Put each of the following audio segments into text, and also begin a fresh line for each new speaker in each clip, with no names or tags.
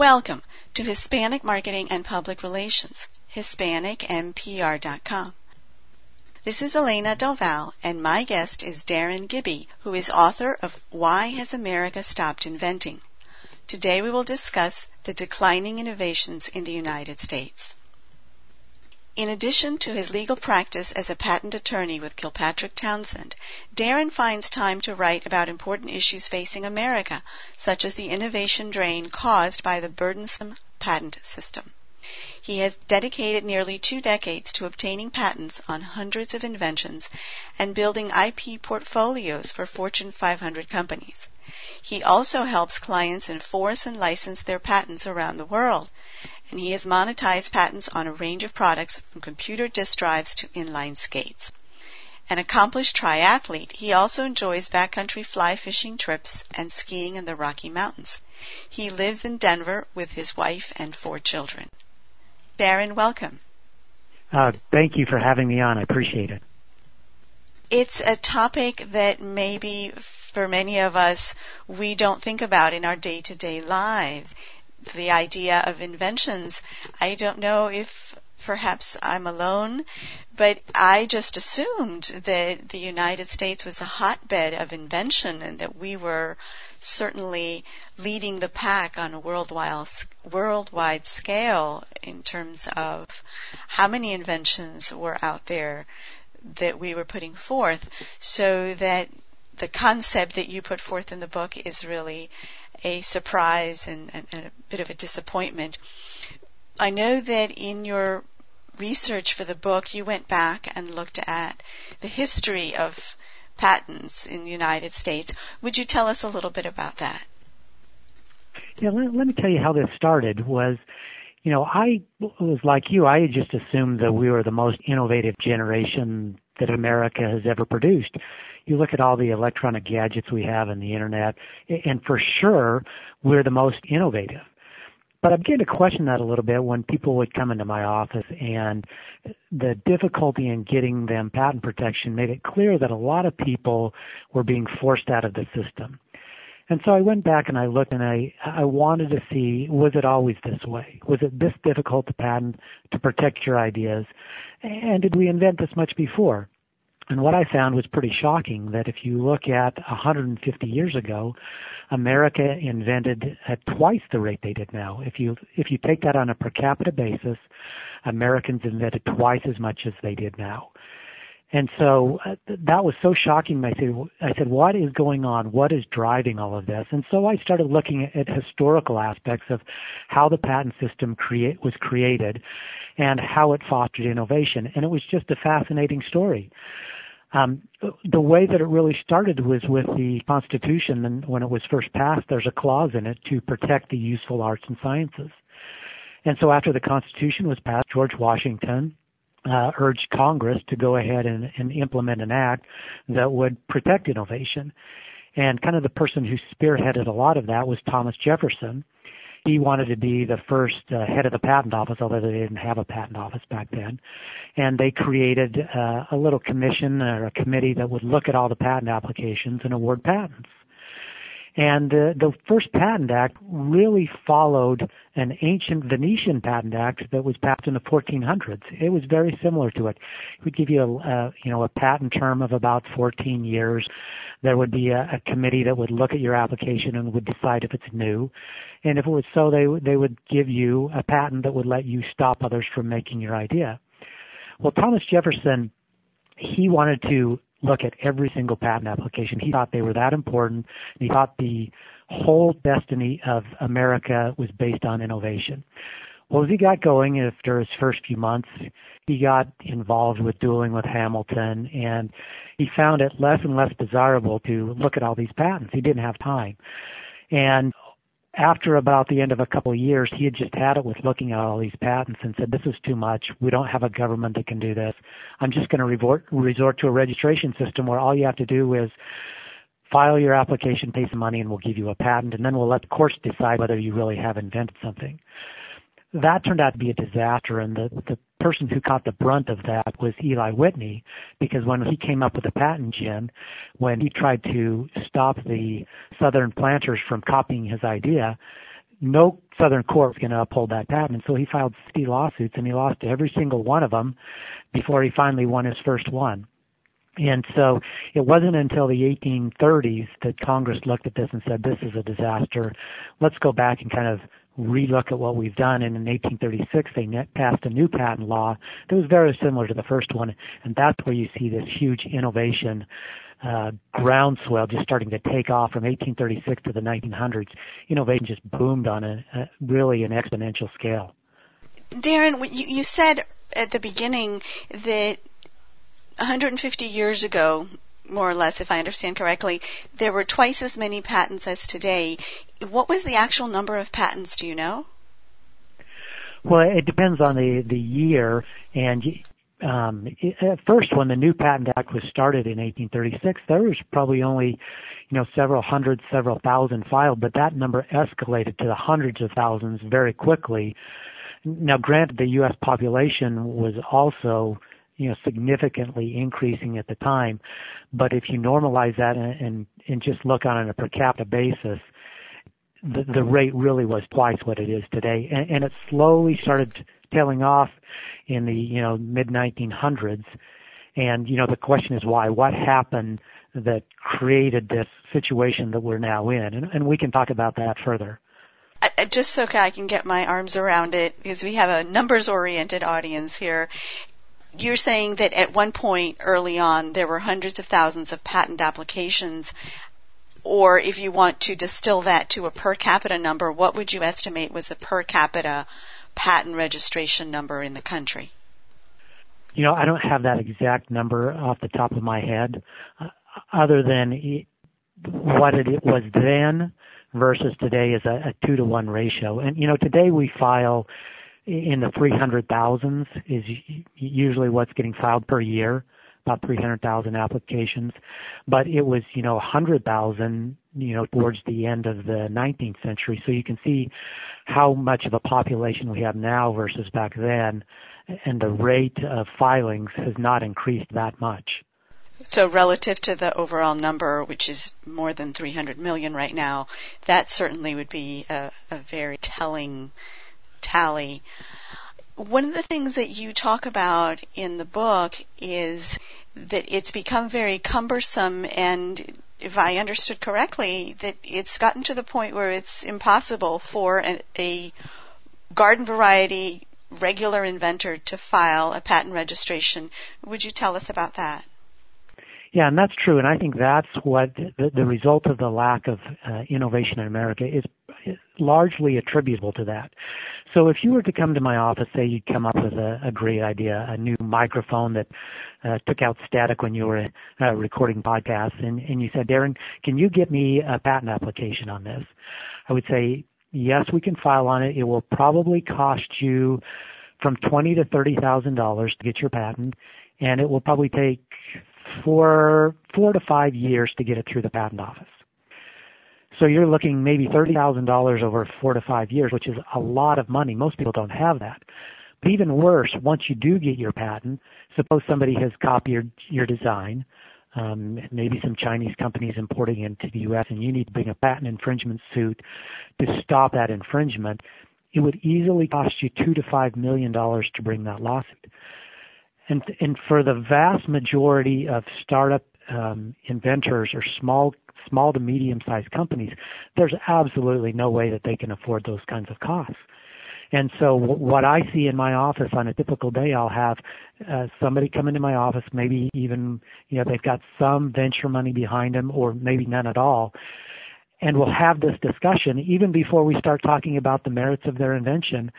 Welcome to Hispanic Marketing and Public Relations, HispanicMPR.com. This is Elena Del Valle, and my guest is Darin Gibby, who is author of Why Has America Stopped Inventing? Today we will discuss the declining innovations in the United States. In addition to his legal practice as a patent attorney with Kilpatrick Townsend, Darin finds time to write about important issues facing America, such as the innovation drain caused by the burdensome patent system. He has dedicated nearly two decades to obtaining patents on hundreds of inventions and building IP portfolios for Fortune 500 companies. He also helps clients enforce and license their patents around the world, and he has monetized patents on a range of products from computer disk drives to inline skates. An accomplished triathlete, he also enjoys backcountry fly fishing trips and skiing in the Rocky Mountains. He lives in Denver with his wife and four children. Darin, welcome.
Uh, thank you for having me on. I appreciate it.
It's a topic that maybe for many of us we don't think about in our day to day lives the idea of inventions. I don't know if perhaps I'm alone, but I just assumed that the United States was a hotbed of invention and that we were certainly leading the pack on a worldwide worldwide scale in terms of how many inventions were out there that we were putting forth so that the concept that you put forth in the book is really a surprise and, and, and a bit of a disappointment. I know that in your research for the book, you went back and looked at the history of patents in the United States. Would you tell us a little bit about that?
Yeah, let, let me tell you how this started. Was you know, I was like you. I just assumed that we were the most innovative generation that America has ever produced you look at all the electronic gadgets we have and the internet, and for sure, we're the most innovative. But I began to question that a little bit when people would come into my office and the difficulty in getting them patent protection made it clear that a lot of people were being forced out of the system. And so I went back and I looked and I, I wanted to see, was it always this way? Was it this difficult to patent, to protect your ideas? And did we invent this much before? And what I found was pretty shocking that if you look at 150 years ago, America invented at twice the rate they did now. If you if you take that on a per capita basis, Americans invented twice as much as they did now. And so uh, that was so shocking. I said, I said, what is going on? What is driving all of this? And so I started looking at, at historical aspects of how the patent system create, was created and how it fostered innovation. And it was just a fascinating story. Um, the way that it really started was with the Constitution, and when it was first passed, there's a clause in it to protect the useful arts and sciences. And so after the Constitution was passed, George Washington uh, urged Congress to go ahead and, and implement an act that would protect innovation. And kind of the person who spearheaded a lot of that was Thomas Jefferson he wanted to be the first uh, head of the patent office, although they didn't have a patent office back then. And they created uh, a little commission or a committee that would look at all the patent applications and award patents. And uh, the first Patent Act really followed an ancient Venetian Patent Act that was passed in the 1400s. It was very similar to it. It would give you a, you know a patent term of about 14 years. There would be a, a committee that would look at your application and would decide if it's new. And if it was so, they they would give you a patent that would let you stop others from making your idea. Well, Thomas Jefferson, he wanted to look at every single patent application. He thought they were that important. He thought the whole destiny of America was based on innovation. Well, as he got going after his first few months, he got involved with dueling with Hamilton and he found it less and less desirable to look at all these patents. He didn't have time. And after about the end of a couple of years, he had just had it with looking at all these patents and said, this is too much. We don't have a government that can do this. I'm just going to resort, resort to a registration system where all you have to do is file your application, pay some money, and we'll give you a patent, and then we'll let the courts decide whether you really have invented something that turned out to be a disaster and the, the person who caught the brunt of that was Eli Whitney because when he came up with the cotton gin, when he tried to stop the southern planters from copying his idea, no Southern court was going to uphold that patent. So he filed 60 lawsuits and he lost every single one of them before he finally won his first one. And so it wasn't until the 1830s that Congress looked at this and said, this is a disaster. Let's go back and kind of relook at what we've done. And in 1836, they passed a new patent law that was very similar to the first one. And that's where you see this huge innovation uh, groundswell just starting to take off from 1836 to the 1900s. Innovation just boomed on a, a really an exponential scale.
Darin, you, you said at the beginning that 150 years ago, more or less, if I understand correctly, there were twice as many patents as today. What was the actual number of patents? Do you know?
Well, it depends on the the year, and um, at first, when the new Patent Act was started in 1836, there was probably only, you know, several hundred, several thousand filed, but that number escalated to the hundreds of thousands very quickly. Now, granted, the U.S. population was also, you know, significantly increasing at the time, but if you normalize that and and, just look on a per capita basis, the, the rate really was twice what it is today, and, and it slowly started tailing off in the you know mid 1900s. And you know the question is why? What happened that created this situation that we're now in? And, and we can talk about that further.
I, just so I can get my arms around it, because we have a numbers-oriented audience here. You're saying that at one point early on there were hundreds of thousands of patent applications or if you want to distill that to a per capita number, what would you estimate was the per capita patent registration number in the country?
You know, I don't have that exact number off the top of my head, uh, other than what it was then versus today is a, a two to one ratio. And you know, today we file in the three hundred thousands is usually what's getting filed per year, about three hundred thousand applications. But it was you know a hundred thousand you know towards the end of the 19th century. So you can see how much of a population we have now versus back then, and the rate of filings has not increased that much.
So relative to the overall number, which is more than 300 million right now, that certainly would be a, a very telling tally. One of the things that you talk about in the book is that it's become very cumbersome and if I understood correctly, that it's gotten to the point where it's impossible for a, a garden variety regular inventor to file a patent registration. Would you tell us about that?
Yeah, and that's true, and I think that's what the, the result of the lack of uh, innovation in America is largely attributable to that. So if you were to come to my office, say you'd come up with a, a great idea, a new microphone that uh, took out static when you were uh, recording podcasts, and, and you said, Darin, can you get me a patent application on this? I would say, yes, we can file on it. It will probably cost you from twenty to thirty thousand dollars to get your patent, and it will probably take four four to five years to get it through the patent office. So you're looking maybe thirty thousand dollars over four to five years, which is a lot of money. Most people don't have that. But even worse, once you do get your patent, suppose somebody has copied your design, um, maybe some Chinese companies importing into the U.S., and you need to bring a patent infringement suit to stop that infringement. It would easily cost you two to five million dollars to bring that lawsuit. And, and for the vast majority of startup um, inventors or small small to medium sized companies, there's absolutely no way that they can afford those kinds of costs. And so what I see in my office on a typical day, I'll have uh, somebody come into my office, maybe even, you know, they've got some venture money behind them or maybe none at all. And we'll have this discussion even before we start talking about the merits of their invention.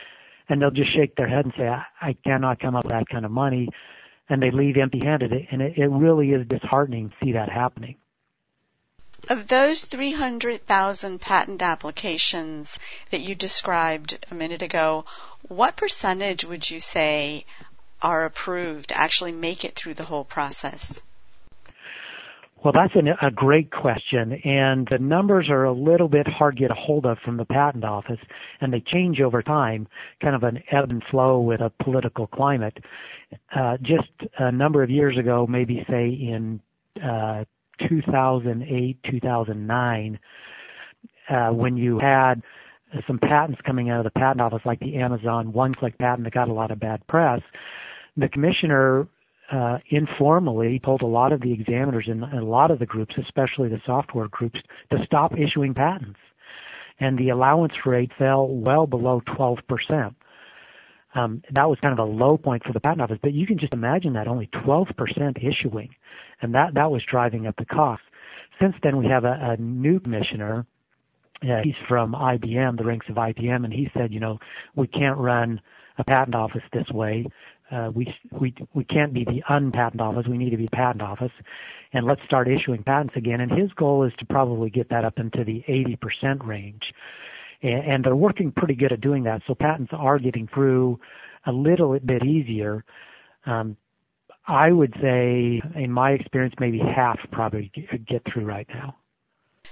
And they'll just shake their head and say, I, I cannot come up with that kind of money. And they leave empty handed. And it, it really is disheartening to see that happening.
Of those 300,000 patent applications that you described a minute ago, what percentage would you say are approved, actually make it through the whole process?
Well, that's an, a great question, and the numbers are a little bit hard to get a hold of from the patent office, and they change over time, kind of an ebb and flow with a political climate. Uh, just a number of years ago, maybe say in uh, 2008, 2009, uh, when you had some patents coming out of the patent office, like the Amazon one-click patent that got a lot of bad press. The commissioner uh, informally told a lot of the examiners and a lot of the groups, especially the software groups, to stop issuing patents. And the allowance rate fell well below 12%. Um, that was kind of a low point for the patent office, but you can just imagine that only 12% issuing, and that that was driving up the cost. Since then, we have a, a new commissioner. Uh, he's from IBM, the ranks of IBM, and he said, you know, we can't run a patent office this way. Uh, we we we can't be the unpatent office. We need to be patent office, and let's start issuing patents again. And his goal is to probably get that up into the 80% range, and, and they're working pretty good at doing that. So patents are getting through a little bit easier. Um, I would say, in my experience, maybe half probably get through right now.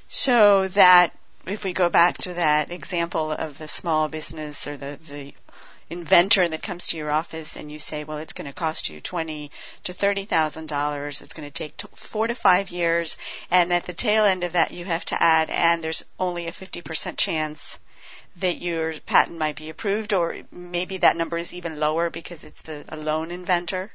So that if we go back to that example of the small business or the, the inventor that comes to your office and you say, well, it's going to cost you twenty to thirty thousand dollars. It's going to take four to five years, and at the tail end of that, you have to add, and there's only a fifty percent chance that your patent might be approved, or maybe that number is even lower because it's the, a lone inventor.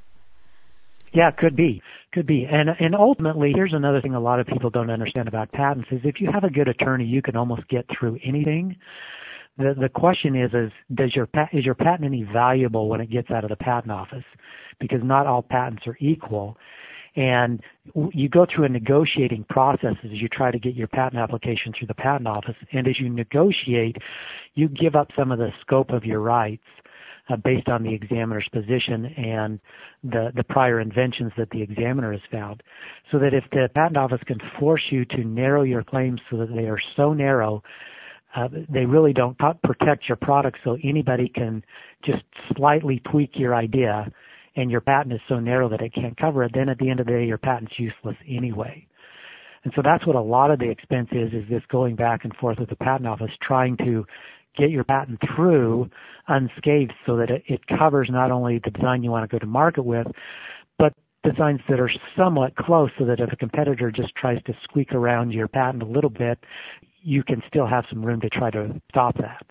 Yeah, could be. Could be. And and ultimately, here's another thing a lot of people don't understand about patents is if you have a good attorney, you can almost get through anything. The the question is is does your is your patent any valuable when it gets out of the patent office? Because not all patents are equal. And you go through a negotiating process as you try to get your patent application through the patent office. And as you negotiate, you give up some of the scope of your rights based on the examiner's position and the, the prior inventions that the examiner has found. So that if the patent office can force you to narrow your claims so that they are so narrow uh, they really don't protect your product so anybody can just slightly tweak your idea and your patent is so narrow that it can't cover it, then at the end of the day your patent's useless anyway. And so that's what a lot of the expense is, is this going back and forth with the patent office trying to get your patent through unscathed so that it, it covers not only the design you want to go to market with, but designs that are somewhat close so that if a competitor just tries to squeak around your patent a little bit, you can still have some room to try to stop that.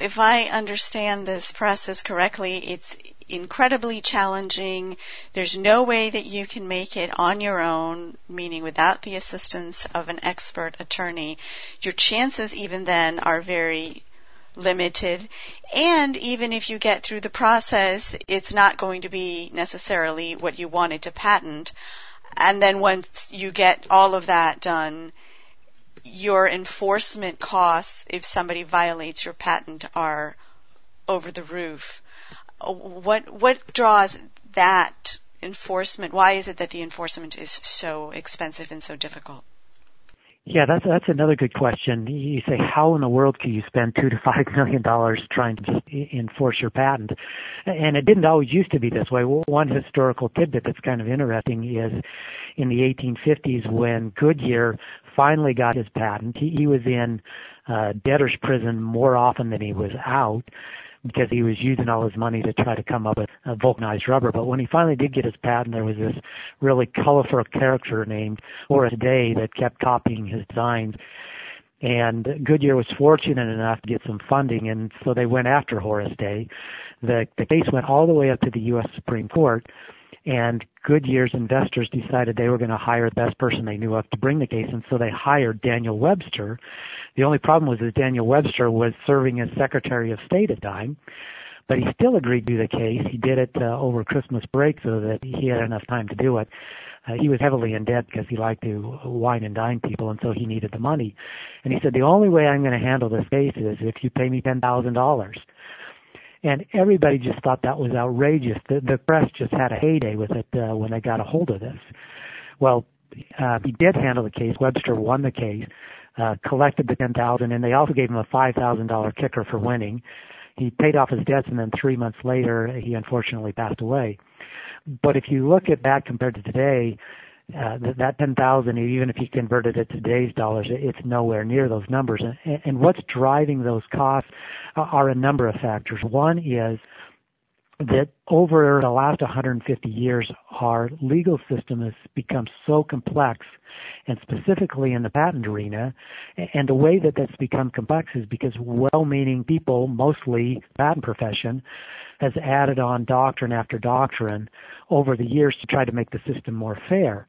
If I understand this process correctly, it's incredibly challenging. There's no way that you can make it on your own, meaning without the assistance of an expert attorney. Your chances even then are very limited. And even if you get through the process, it's not going to be necessarily what you wanted to patent. And then once you get all of that done, your enforcement costs if somebody violates your patent are over the roof. Uh, what what draws that enforcement? Why is it that the enforcement is so expensive and so difficult?
Yeah, that's that's another good question. You say, how in the world can you spend two to five million dollars trying to enforce your patent? And it didn't always used to be this way. One historical tidbit that's kind of interesting is in the 1850s when Goodyear finally got his patent. He, he was in uh, debtor's prison more often than he was out because he was using all his money to try to come up with a vulcanized rubber. But when he finally did get his patent, there was this really colorful character named Horace Day that kept copying his designs. And Goodyear was fortunate enough to get some funding, and so they went after Horace Day. The, the case went all the way up to the U.S. Supreme Court, and Goodyear's investors decided they were going to hire the best person they knew of to bring the case, and so they hired Daniel Webster. The only problem was that Daniel Webster was serving as Secretary of State at the time, but he still agreed to do the case. He did it uh, over Christmas break so that he had enough time to do it. Uh, he was heavily in debt because he liked to wine and dine people, and so he needed the money. And he said, "The only way I'm going to handle this case is if you pay me ten thousand dollars." And everybody just thought that was outrageous. The, the press just had a heyday with it uh, when they got a hold of this. Well, uh, he did handle the case. Webster won the case, uh, collected the ten thousand, and they also gave him a five thousand dollar kicker for winning. He paid off his debts, and then three months later, he unfortunately passed away. But if you look at that compared to today, uh, that 10,000, even if you converted it to today's dollars, it's nowhere near those numbers. And, and what's driving those costs are a number of factors. One is that over the last 150 years, our legal system has become so complex, and specifically in the patent arena. And the way that that's become complex is because well-meaning people, mostly patent profession, has added on doctrine after doctrine over the years to try to make the system more fair.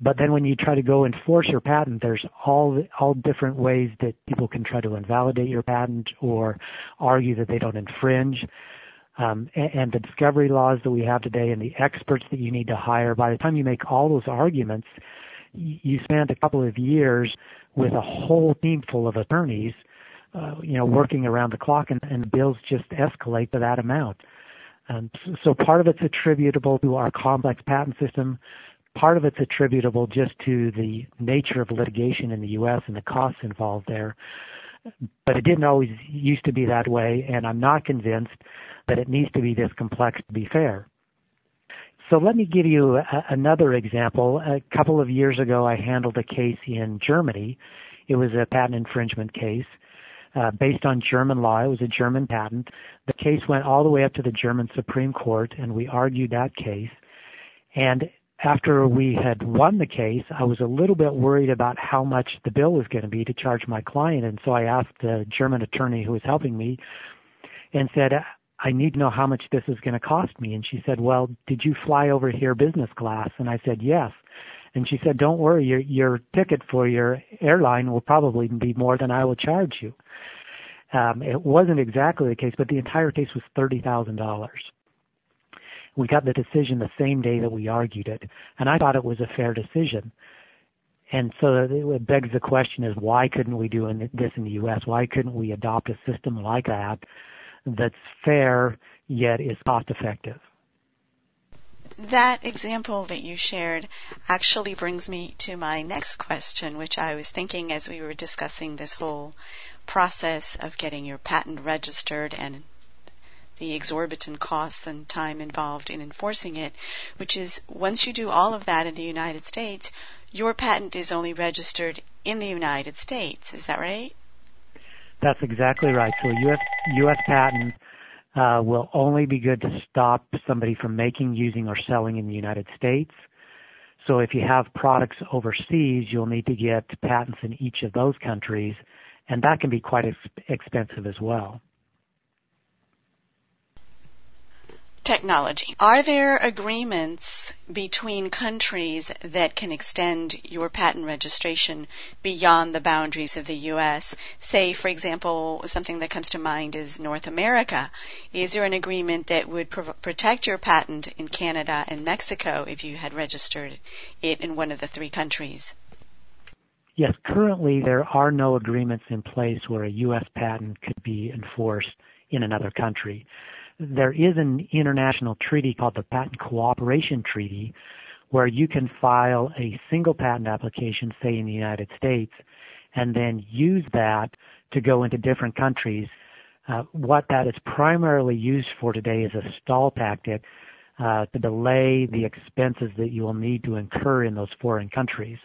But then when you try to go enforce your patent, there's all all different ways that people can try to invalidate your patent or argue that they don't infringe. Um, and, and the discovery laws that we have today and the experts that you need to hire, by the time you make all those arguments, you spend a couple of years with a whole team full of attorneys, uh, you know, working around the clock, and, and bills just escalate to that amount. Um, so, part of it's attributable to our complex patent system. Part of it's attributable just to the nature of litigation in the U.S. and the costs involved there. But it didn't always used to be that way, and I'm not convinced that it needs to be this complex to be fair. So let me give you a, another example. A couple of years ago, I handled a case in Germany. It was a patent infringement case uh, based on German law. It was a German patent. The case went all the way up to the German Supreme Court, and we argued that case. And after we had won the case, I was a little bit worried about how much the bill was going to be to charge my client. And so I asked the German attorney who was helping me and said, I need to know how much this is going to cost me. And she said, Well, did you fly over here business class? And I said, Yes. And she said, Don't worry, your, your ticket for your airline will probably be more than I will charge you. Um, it wasn't exactly the case, but the entire case was $30,000. We got the decision the same day that we argued it, and I thought it was a fair decision. And so it begs the question is why couldn't we do this in the U.S.? Why couldn't we adopt a system like that that's fair yet is cost effective?
That example that you shared actually brings me to my next question, which I was thinking as we were discussing this whole process of getting your patent registered and the exorbitant costs and time involved in enforcing it, which is once you do all of that in the United States, your patent is only registered in the United States. Is that right?
That's exactly right. So U.S. U.S. patent Uh, will only be good to stop somebody from making, using, or selling in the United States. So if you have products overseas, you'll need to get patents in each of those countries, and that can be quite ex- expensive as well.
Technology. Are there agreements between countries that can extend your patent registration beyond the boundaries of the U.S.? Say, for example, something that comes to mind is North America. Is there an agreement that would pro- protect your patent in Canada and Mexico if you had registered it in one of the three countries?
Yes, currently there are no agreements in place where a U.S. patent could be enforced in another country there is an international treaty called the Patent Cooperation Treaty where you can file a single patent application, say in the United States, and then use that to go into different countries. Uh, what that is primarily used for today is a stall tactic uh, to delay the expenses that you will need to incur in those foreign countries.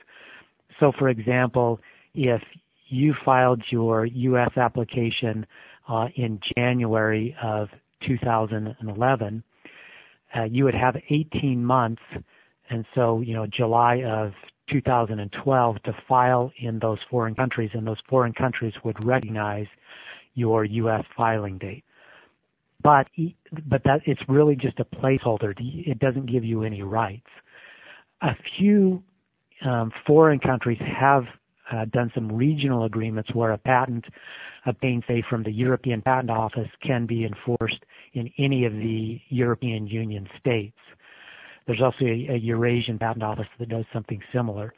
So, for example, if you filed your U.S. application uh, in January of 2011, uh, you would have 18 months, and so you know July of 2012 to file in those foreign countries, and those foreign countries would recognize your U.S. filing date. But but that it's really just a placeholder. It doesn't give you any rights. A few um, foreign countries have uh, done some regional agreements where a patent obtained, say, from the European Patent Office can be enforced in any of the European Union states. There's also a, a Eurasian Patent Office that does something similar.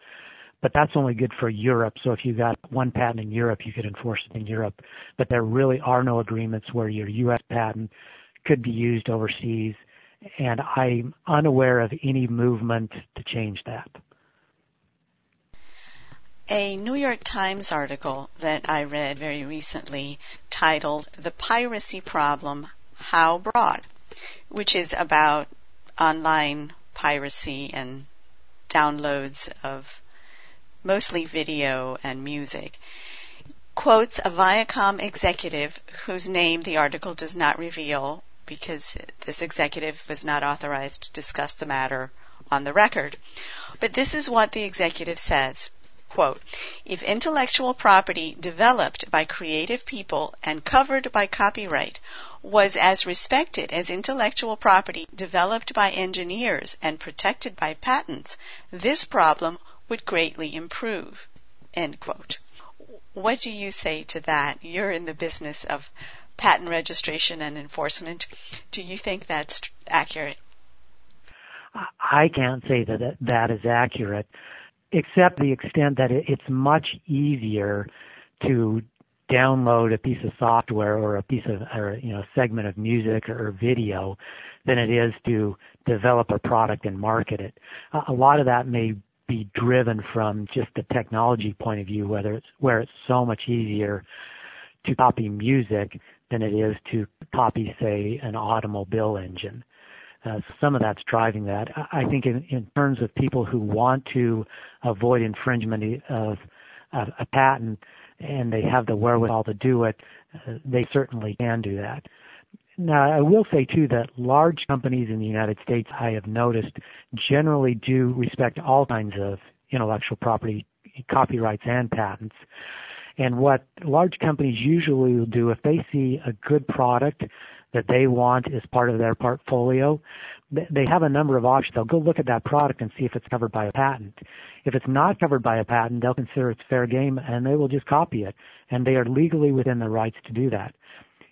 But that's only good for Europe. So if you got one patent in Europe, you could enforce it in Europe. But there really are no agreements where your U.S. patent could be used overseas. And I'm unaware of any movement to change that
a New York Times article that I read very recently titled The Piracy Problem How Broad, which is about online piracy and downloads of mostly video and music, quotes a Viacom executive whose name the article does not reveal, because this executive was not authorized to discuss the matter on the record. But this is what the executive says. Quote, if intellectual property developed by creative people and covered by copyright was as respected as intellectual property developed by engineers and protected by patents, this problem would greatly improve. End quote. What do you say to that? You're in the business of patent registration and enforcement. Do you think that's accurate?
I can't say that that is accurate except the extent that it's much easier to download a piece of software or a piece of or you know segment of music or video than it is to develop a product and market it. A lot of that may be driven from just the technology point of view, whether it's where it's so much easier to copy music than it is to copy, say, an automobile engine. Uh, some of that's driving that. I think in, in terms of people who want to avoid infringement of, of a patent and they have the wherewithal to do it, uh, they certainly can do that. Now, I will say too that large companies in the United States, I have noticed, generally do respect all kinds of intellectual property, copyrights and patents. And what large companies usually will do if they see a good product that they want as part of their portfolio, they have a number of options. They'll go look at that product and see if it's covered by a patent. If it's not covered by a patent, they'll consider it's fair game and they will just copy it. And they are legally within their rights to do that.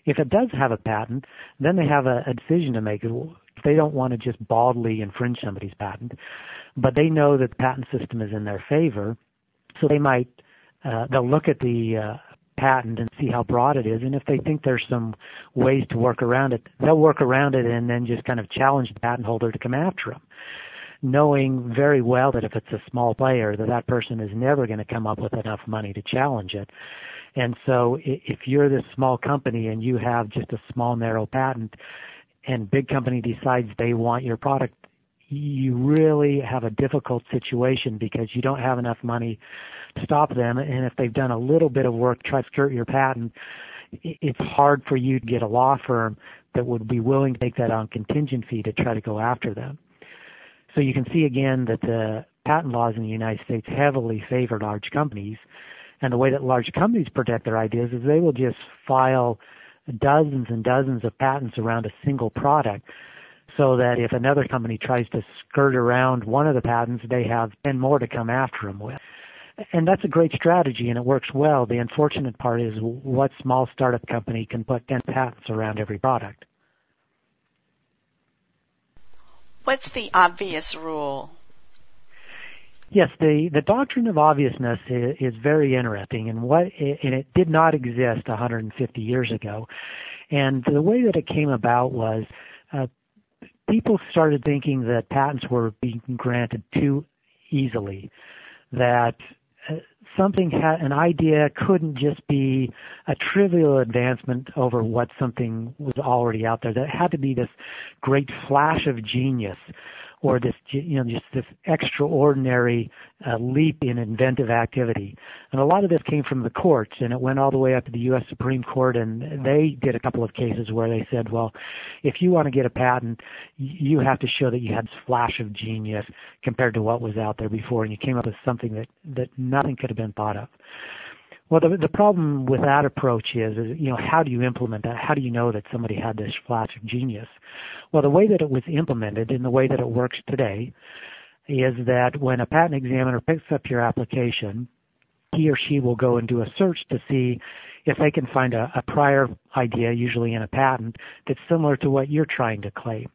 If it does have a patent, then they have a, a decision to make. They don't want to just baldly infringe somebody's patent, but they know that the patent system is in their favor, so they might uh, they'll look at the uh, patent and see how broad it is. And if they think there's some ways to work around it, they'll work around it and then just kind of challenge the patent holder to come after them. Knowing very well that if it's a small player, that that person is never going to come up with enough money to challenge it. And so if you're this small company and you have just a small narrow patent and big company decides they want your product, you really have a difficult situation because you don't have enough money to stop them. And if they've done a little bit of work try to skirt your patent, it's hard for you to get a law firm that would be willing to take that on contingent fee to try to go after them. So you can see again that the patent laws in the United States heavily favor large companies. And the way that large companies protect their ideas is they will just file dozens and dozens of patents around a single product so that if another company tries to skirt around one of the patents, they have 10 more to come after them with and that's a great strategy and it works well. The unfortunate part is what small startup company can put 10 patents around every product?
What's the obvious rule?
Yes, the, the doctrine of obviousness is, is very interesting and what and it did not exist 150 years ago. And the way that it came about was uh, people started thinking that patents were being granted too easily that uh, something had an idea couldn't just be a trivial advancement over what something was already out there. That had to be this great flash of genius or this you know just this extraordinary uh, leap in inventive activity. And a lot of this came from the courts, and it went all the way up to the U.S. Supreme Court, and they did a couple of cases where they said, well, if you want to get a patent, you have to show that you had this flash of genius compared to what was out there before, and you came up with something that that nothing could have been thought of. Well, the, the problem with that approach is, is, you know, how do you implement that? How do you know that somebody had this flash of genius? Well, the way that it was implemented and the way that it works today is that when a patent examiner picks up your application, he or she will go and do a search to see if they can find a, a prior idea, usually in a patent, that's similar to what you're trying to claim.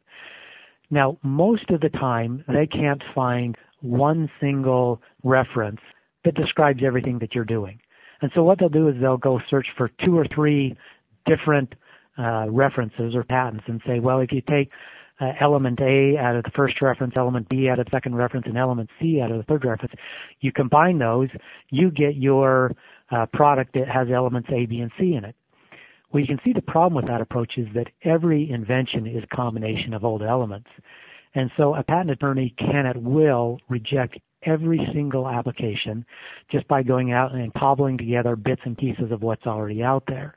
Now, most of the time, they can't find one single reference that describes everything that you're doing. And so what they'll do is they'll go search for two or three different uh, references or patents and say, well, if you take uh, element A out of the first reference, element B out of the second reference, and element C out of the third reference, you combine those, you get your uh, product that has elements A, B, and C in it. Well, you can see the problem with that approach is that every invention is a combination of old elements. And so a patent attorney can at will reject every single application just by going out and cobbling together bits and pieces of what's already out there.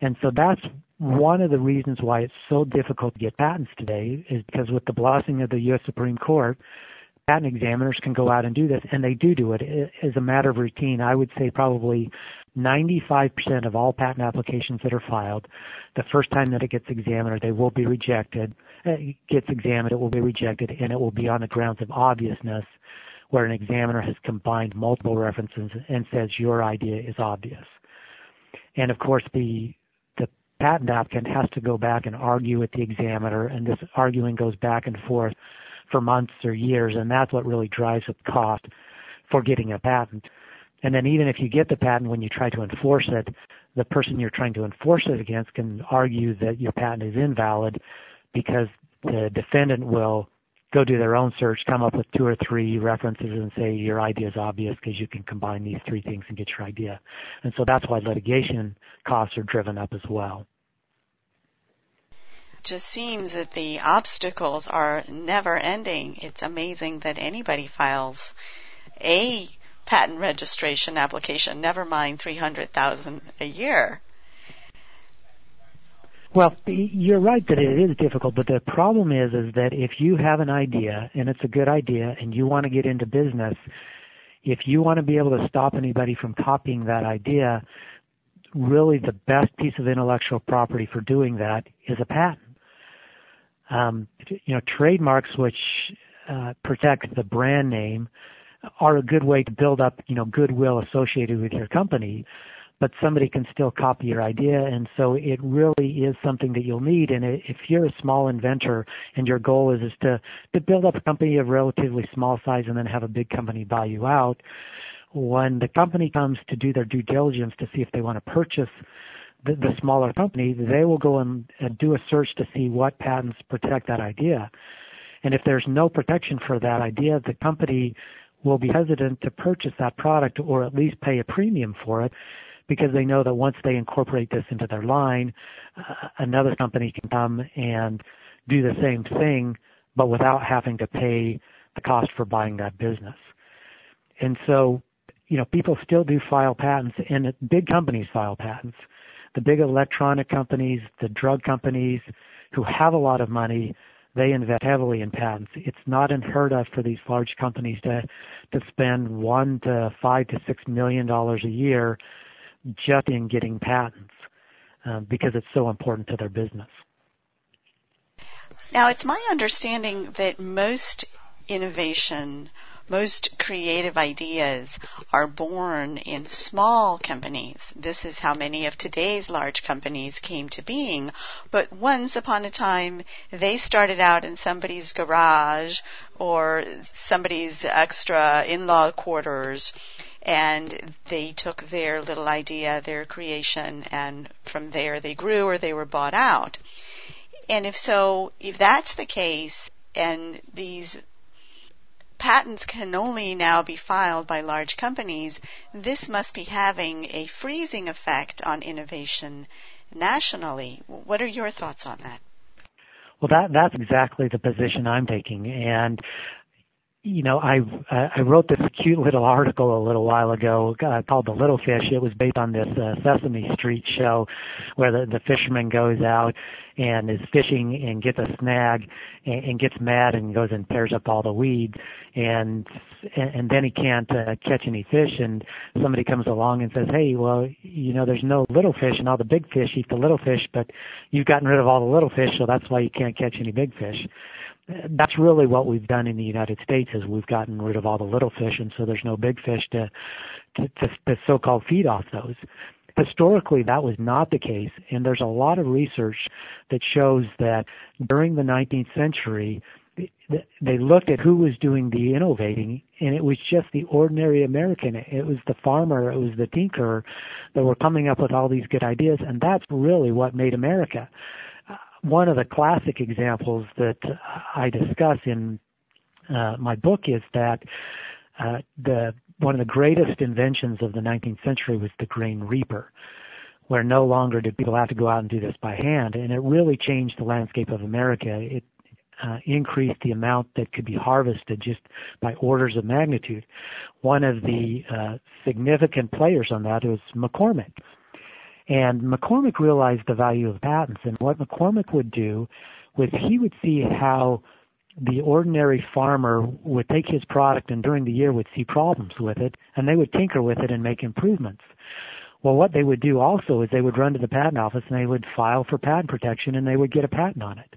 And so that's one of the reasons why it's so difficult to get patents today is because with the blessing of the U.S. Supreme Court, patent examiners can go out and do this, and they do do it as a matter of routine. I would say probably 95% of all patent applications that are filed, the first time that it gets examined, they will be rejected. It gets examined, it will be rejected, and it will be on the grounds of obviousness, where an examiner has combined multiple references and says your idea is obvious. And of course, the the patent applicant has to go back and argue with the examiner, and this arguing goes back and forth for months or years, and that's what really drives up the cost for getting a patent. And then even if you get the patent, when you try to enforce it, the person you're trying to enforce it against can argue that your patent is invalid because the defendant will go do their own search, come up with two or three references and say your idea is obvious because you can combine these three things and get your idea. And so that's why litigation costs are driven up as well
just seems that the obstacles are never ending. It's amazing that anybody files a patent registration application, never mind 300,000 a year.
Well, you're right that it is difficult, but the problem is is that if you have an idea and it's a good idea and you want to get into business, if you want to be able to stop anybody from copying that idea, really the best piece of intellectual property for doing that is a patent. Um, you know, trademarks which uh, protect the brand name are a good way to build up, you know, goodwill associated with your company. But somebody can still copy your idea, and so it really is something that you'll need. And if you're a small inventor and your goal is, is to to build up a company of relatively small size and then have a big company buy you out, when the company comes to do their due diligence to see if they want to purchase the, the smaller company, they will go and, and do a search to see what patents protect that idea. And if there's no protection for that idea, the company will be hesitant to purchase that product or at least pay a premium for it because they know that once they incorporate this into their line, uh, another company can come and do the same thing, but without having to pay the cost for buying that business. And so, you know, people still do file patents, and big companies file patents the big electronic companies, the drug companies who have a lot of money, they invest heavily in patents. It's not unheard of for these large companies to to spend one to five to six million dollars a year just in getting patents uh, because it's so important to their business.
Now, it's my understanding that most innovation most creative ideas are born in small companies. This is how many of today's large companies came to being. But once upon a time, they started out in somebody's garage or somebody's extra in-law quarters and they took their little idea, their creation, and from there they grew or they were bought out. And if so, if that's the case, and these patents can only now be filed by large companies, this must be having a freezing effect on innovation nationally. What are your thoughts on that?
Well, that that's exactly the position I'm taking, and you know, I I wrote this cute little article a little while ago uh, called "The Little Fish." It was based on this uh, Sesame Street show where the, the fisherman goes out and is fishing and gets a snag and, and gets mad and goes and tears up all the weeds and and then he can't uh, catch any fish and somebody comes along and says, "Hey, well, you know, there's no little fish and all the big fish eat the little fish, but you've gotten rid of all the little fish, so that's why you can't catch any big fish." That's really what we've done in the United States is we've gotten rid of all the little fish and so there's no big fish to to, to, to so-called feed off those. Historically, that was not the case, and there's a lot of research that shows that during the 19th century, they looked at who was doing the innovating, and it was just the ordinary American. It was the farmer, it was the tinkerer that were coming up with all these good ideas, and that's really what made America one of the classic examples that I discuss in uh, my book is that uh, the one of the greatest inventions of the 19th century was the grain reaper, where no longer did people have to go out and do this by hand, and it really changed the landscape of America. It uh, increased the amount that could be harvested just by orders of magnitude. One of the uh, significant players on that was McCormick And McCormick realized the value of patents, and what McCormick would do was he would see how the ordinary farmer would take his product and during the year would see problems with it, and they would tinker with it and make improvements. Well, what they would do also is they would run to the patent office and they would file for patent protection and they would get a patent on it.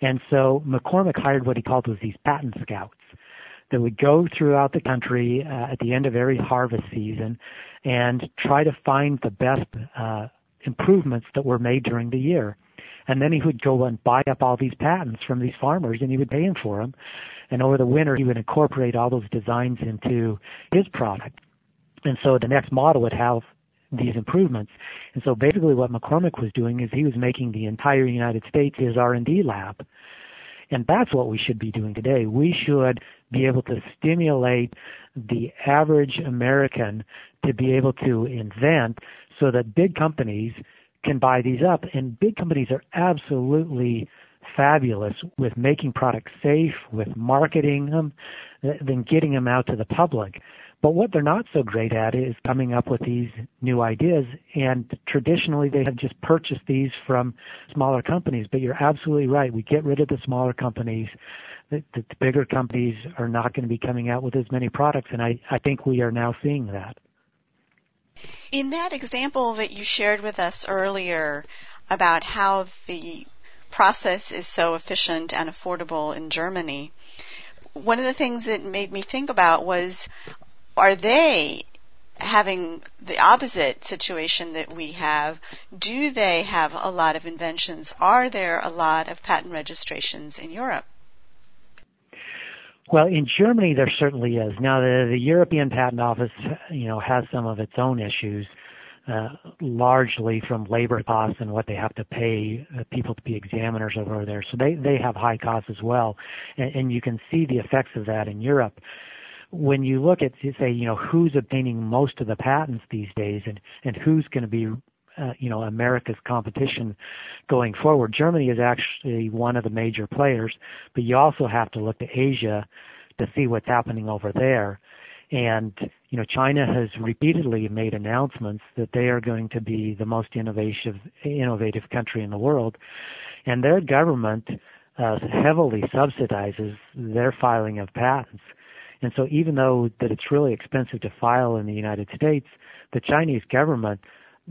And so McCormick hired what he called was these patent scouts that would go throughout the country uh, at the end of every harvest season and try to find the best uh, improvements that were made during the year. And then he would go and buy up all these patents from these farmers and he would pay them for them. And over the winter, he would incorporate all those designs into his product. And so the next model would have these improvements. And so basically what McCormick was doing is he was making the entire United States his R&D lab. And that's what we should be doing today. We should be able to stimulate the average American to be able to invent so that big companies can buy these up. And big companies are absolutely fabulous with making products safe, with marketing them, then getting them out to the public. But what they're not so great at is coming up with these new ideas. And traditionally, they have just purchased these from smaller companies. But you're absolutely right. We get rid of the smaller companies. The, bigger companies are not going to be coming out with as many products. And I, I think we are now seeing that.
In that example that you shared with us earlier about how the process is so efficient and affordable in Germany, one of the things that made me think about was are they having the opposite situation that we have? Do they have a lot of inventions? Are there a lot of patent registrations in Europe?
Well, in Germany, there certainly is. Now, the, the European Patent Office, you know, has some of its own issues, uh, largely from labor costs and what they have to pay uh, people to be examiners over there. So they they have high costs as well, and, and you can see the effects of that in Europe when you look at say you know who's obtaining most of the patents these days and and who's going to be uh, you know America's competition going forward. Germany is actually one of the major players but you also have to look to Asia to see what's happening over there. And you know China has repeatedly made announcements that they are going to be the most innovative innovative country in the world. And their government uh, heavily subsidizes their filing of patents. And so even though that it's really expensive to file in the United States, the Chinese government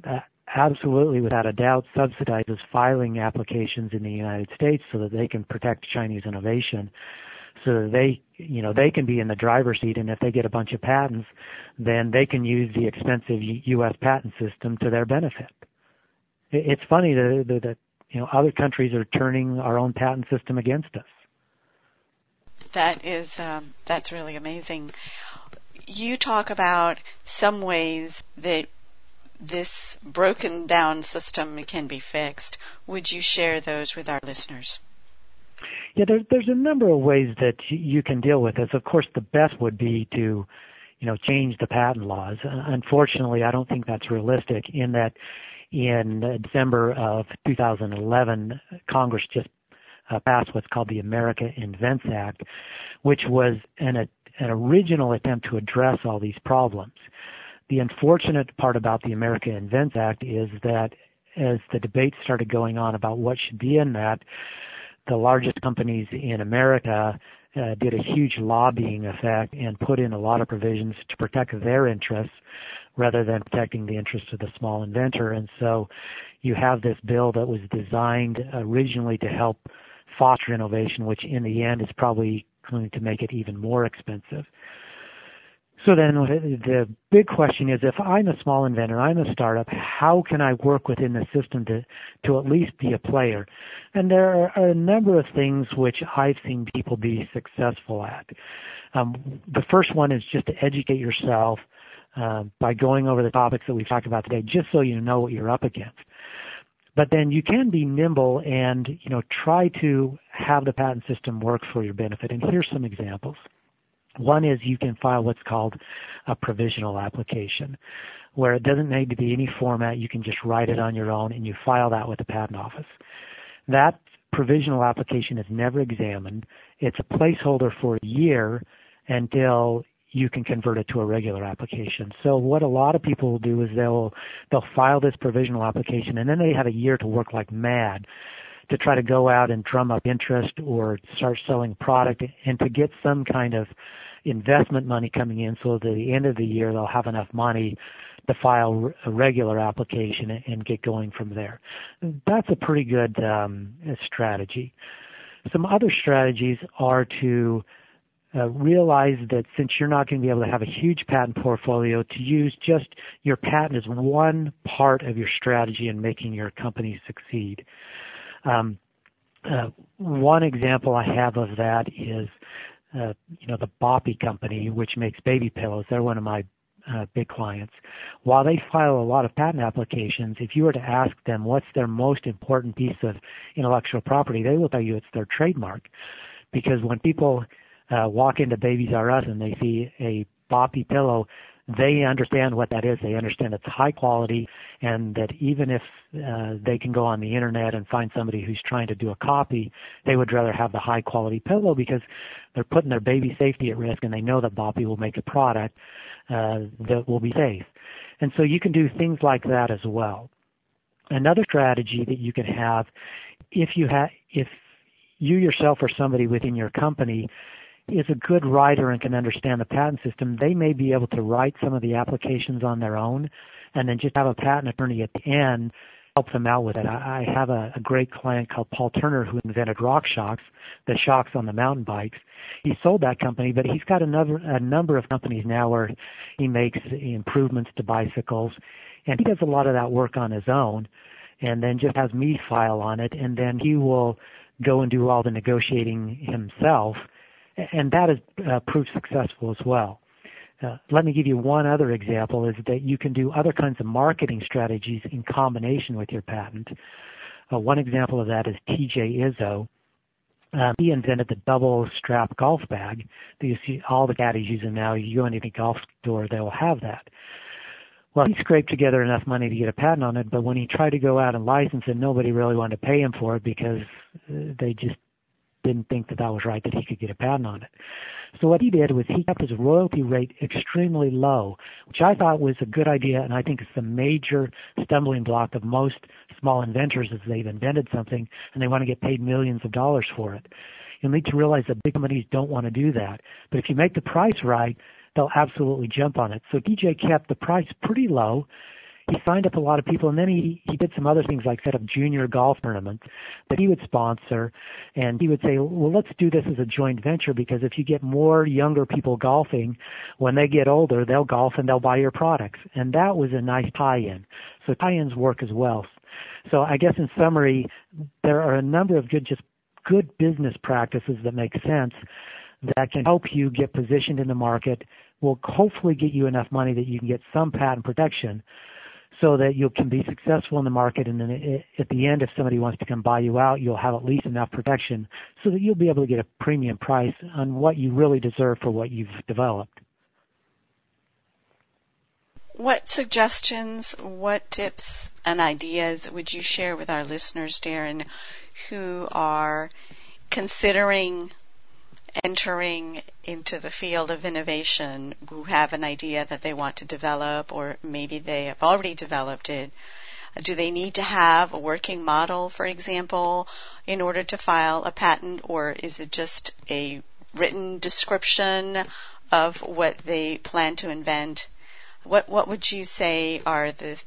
uh, absolutely without a doubt subsidizes filing applications in the United States so that they can protect Chinese innovation so that they you know they can be in the driver's seat and if they get a bunch of patents then they can use the expensive US patent system to their benefit it's funny that, that you know other countries are turning our own patent system against us
that is um, that's really amazing. You talk about some ways that this broken down system can be fixed. Would you share those with our listeners?
Yeah, there, there's a number of ways that you can deal with this. Of course, the best would be to, you know, change the patent laws. Uh, unfortunately, I don't think that's realistic. In that, in December of 2011, Congress just uh, passed what's called the America Invents Act, which was an, a, an original attempt to address all these problems. The unfortunate part about the America Invents Act is that as the debate started going on about what should be in that, the largest companies in America uh, did a huge lobbying effect and put in a lot of provisions to protect their interests rather than protecting the interests of the small inventor. And so you have this bill that was designed originally to help foster innovation, which in the end is probably going to make it even more expensive. So then the big question is if I'm a small inventor, I'm a startup, how can I work within the system to, to at least be a player? And there are a number of things which I've seen people be successful at. Um, the first one is just to educate yourself uh, by going over the topics that we've talked about today, just so you know what you're up against. But then you can be nimble and, you know, try to have the patent system work for your benefit. And here's some examples. One is you can file what's called a provisional application, where it doesn't need to be any format. You can just write it on your own and you file that with the patent office. That provisional application is never examined. It's a placeholder for a year until you can convert it to a regular application. So what a lot of people will do is they'll they'll file this provisional application and then they have a year to work like mad to try to go out and drum up interest or start selling product and to get some kind of investment money coming in so at the end of the year they'll have enough money to file a regular application and get going from there. That's a pretty good um, strategy. Some other strategies are to uh, realize that since you're not going to be able to have a huge patent portfolio, to use just your patent as one part of your strategy in making your company succeed. Um, uh, one example I have of that is, uh, you know, the Boppy company, which makes baby pillows. They're one of my uh, big clients. While they file a lot of patent applications, if you were to ask them what's their most important piece of intellectual property, they will tell you it's their trademark. Because when people uh, walk into Babies R Us and they see a boppy pillow, they understand what that is. They understand it's high quality, and that even if uh, they can go on the internet and find somebody who's trying to do a copy, they would rather have the high quality pillow because they're putting their baby safety at risk, and they know that Boppy will make a product uh, that will be safe. And so you can do things like that as well. Another strategy that you can have, if you have, if you yourself or somebody within your company is a good writer and can understand the patent system, they may be able to write some of the applications on their own and then just have a patent attorney at the end help them out with it. I, have a, a great client called Paul Turner who invented RockShox, the shocks on the mountain bikes. He sold that company, but he's got another a number of companies now where he makes improvements to bicycles, and he does a lot of that work on his own, and then just has me file on it, and then he will go and do all the negotiating himself and that has uh, proved successful as well. Uh, let me give you one other example is that you can do other kinds of marketing strategies in combination with your patent. Uh, one example of that is TJ Izzo. Um, he invented the double strap golf bag that you see all the caddies using now. You go into any golf store, they will have that. Well, he scraped together enough money to get a patent on it, but when he tried to go out and license it, nobody really wanted to pay him for it because they just didn't think that that was right, that he could get a patent on it. So what he did was he kept his royalty rate extremely low, which I thought was a good idea, and I think it's the major stumbling block of most small inventors is they've invented something and they want to get paid millions of dollars for it. You'll need to realize that big companies don't want to do that. But if you make the price right, they'll absolutely jump on it. So TJ kept the price pretty low he signed up a lot of people, and then he he did some other things like set up junior golf tournaments that he would sponsor, and he would say, well, let's do this as a joint venture because if you get more younger people golfing, when they get older, they'll golf and they'll buy your products, and that was a nice tie-in. So tie-ins work as well. So I guess in summary, there are a number of good just good business practices that make sense that can help you get positioned in the market will hopefully get you enough money that you can get some patent protection so that you can be successful in the market. And then at the end, if somebody wants to come buy you out, you'll have at least enough protection so that you'll be able to get a premium price on what you really deserve for what you've developed.
What suggestions, what tips and ideas would you share with our listeners, Darin, who are considering entering into the field of innovation who have an idea that they want to develop or maybe they have already developed it? Do they need to have a working model, for example, in order to file a patent or is it just a written description of what they plan to invent? What what would you say are the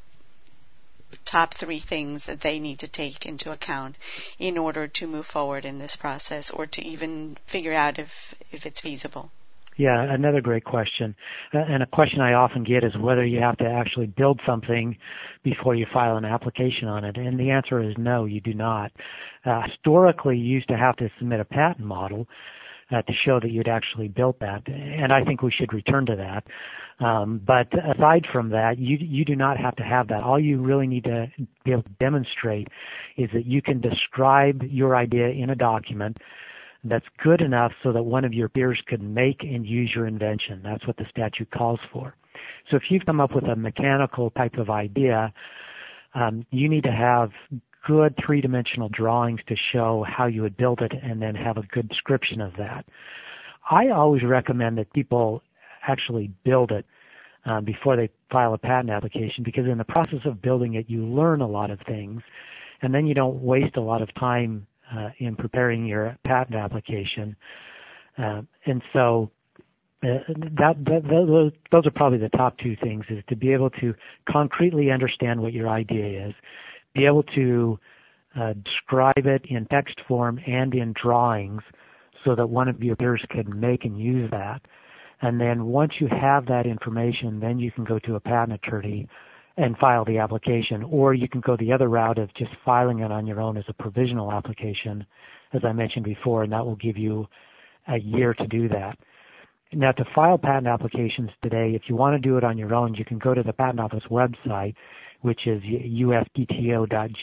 top three things that they need to take into account in order to move forward in this process or to even figure out if, if it's feasible?
Yeah, another great question. Uh, and a question I often get is whether you have to actually build something before you file an application on it. And the answer is no, you do not. Uh, historically, you used to have to submit a patent model to show that you'd actually built that. And I think we should return to that. Um, but aside from that, you you do not have to have that. All you really need to be able to demonstrate is that you can describe your idea in a document that's good enough so that one of your peers could make and use your invention. That's what the statute calls for. So if you've come up with a mechanical type of idea, um, you need to have good three-dimensional drawings to show how you would build it and then have a good description of that. I always recommend that people actually build it um, before they file a patent application because in the process of building it, you learn a lot of things, and then you don't waste a lot of time uh, in preparing your patent application. Uh, and so uh, that, that those are probably the top two things: is to be able to concretely understand what your idea is, be able to uh, describe it in text form and in drawings, so that one of your peers can make and use that. And then once you have that information, then you can go to a patent attorney and file the application, or you can go the other route of just filing it on your own as a provisional application, as I mentioned before, and that will give you a year to do that. Now, to file patent applications today, if you want to do it on your own, you can go to the Patent Office website, which is uspto.gov,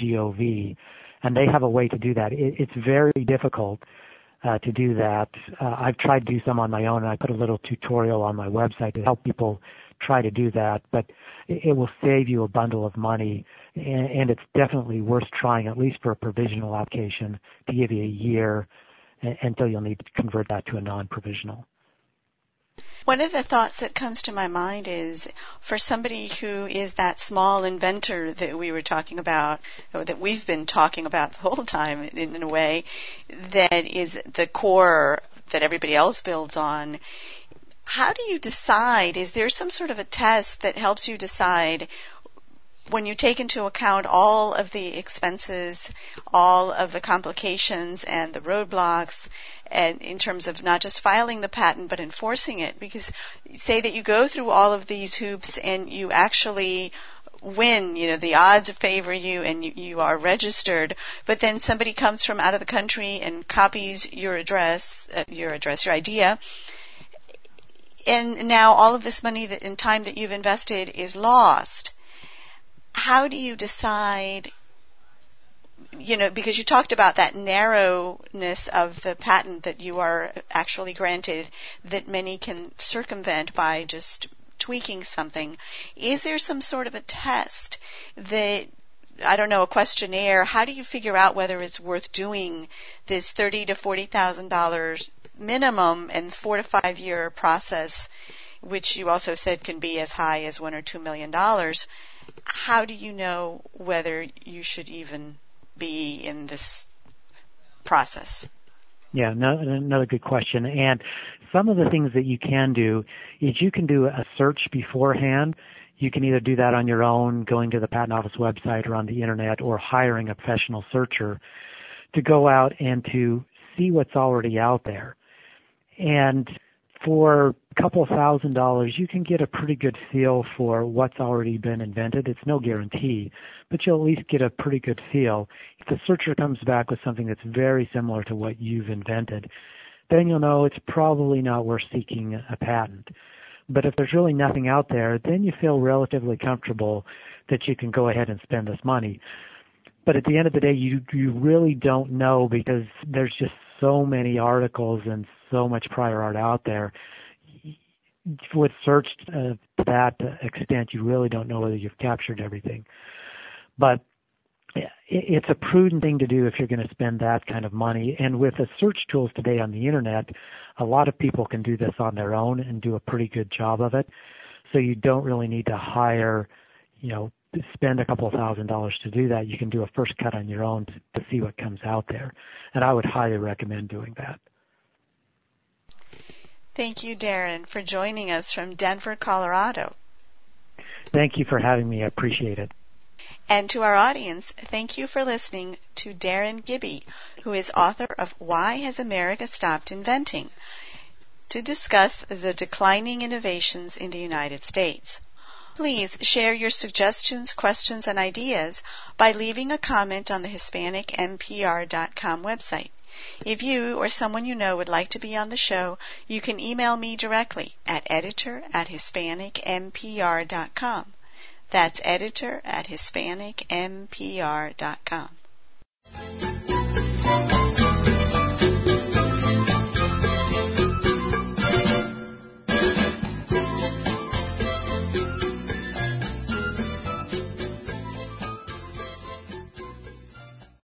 and they have a way to do that. it's very difficult uh, to do that. Uh, I've tried to do some on my own, and I put a little tutorial on my website to help people try to do that. But it, it will save you a bundle of money, and, and it's definitely worth trying, at least for a provisional application, to give you a year until you'll need to convert that to a non-provisional.
One of the thoughts that comes to my mind is for somebody who is that small inventor that we were talking about, or that we've been talking about the whole time in, in a way, that is the core that everybody else builds on. How do you decide? Is there some sort of a test that helps you decide when you take into account all of the expenses, all of the complications and the roadblocks, and in terms of not just filing the patent but enforcing it, because say that you go through all of these hoops and you actually win, you know, the odds favor you and you, you are registered, but then somebody comes from out of the country and copies your address, uh, your address, your idea, and now all of this money that in time that you've invested is lost how do you decide you know, because you talked about that narrowness of the patent that you are actually granted that many can circumvent by just tweaking something. Is there some sort of a test that I don't know, a questionnaire. How do you figure out whether it's worth doing this thirty to forty thousand dollars minimum and four to five year process, which you also said can be as high as one or two million dollars? How do you know whether you should even be in this process?
Yeah, no, another good question. And some of the things that you can do is you can do a search beforehand. You can either do that on your own, going to the Patent Office website or on the internet, or hiring a professional searcher to go out and to see what's already out there. And for couple thousand dollars, you can get a pretty good feel for what's already been invented. It's no guarantee, but you'll at least get a pretty good feel. If the searcher comes back with something that's very similar to what you've invented, then you'll know it's probably not worth seeking a patent. But if there's really nothing out there, then you feel relatively comfortable that you can go ahead and spend this money. But at the end of the day, you you really don't know because there's just so many articles and so much prior art out there. With search uh, to that extent, you really don't know whether you've captured everything. But it's a prudent thing to do if you're going to spend that kind of money. And with the search tools today on the internet, a lot of people can do this on their own and do a pretty good job of it. So you don't really need to hire, you know, spend a couple thousand dollars to do that. You can do a first cut on your own to see what comes out there. And I would highly recommend doing that.
Thank you, Darin, for joining us from Denver, Colorado.
Thank you for having me. I appreciate it.
And to our audience, thank you for listening to Darin Gibby, who is author of Why Has America Stopped Inventing? to discuss the declining innovations in the United States. Please share your suggestions, questions, and ideas by leaving a comment on the HispanicMPR.com website. If you or someone you know would like to be on the show, you can email me directly at editor at HispanicMPR.com. That's editor at HispanicMPR.com.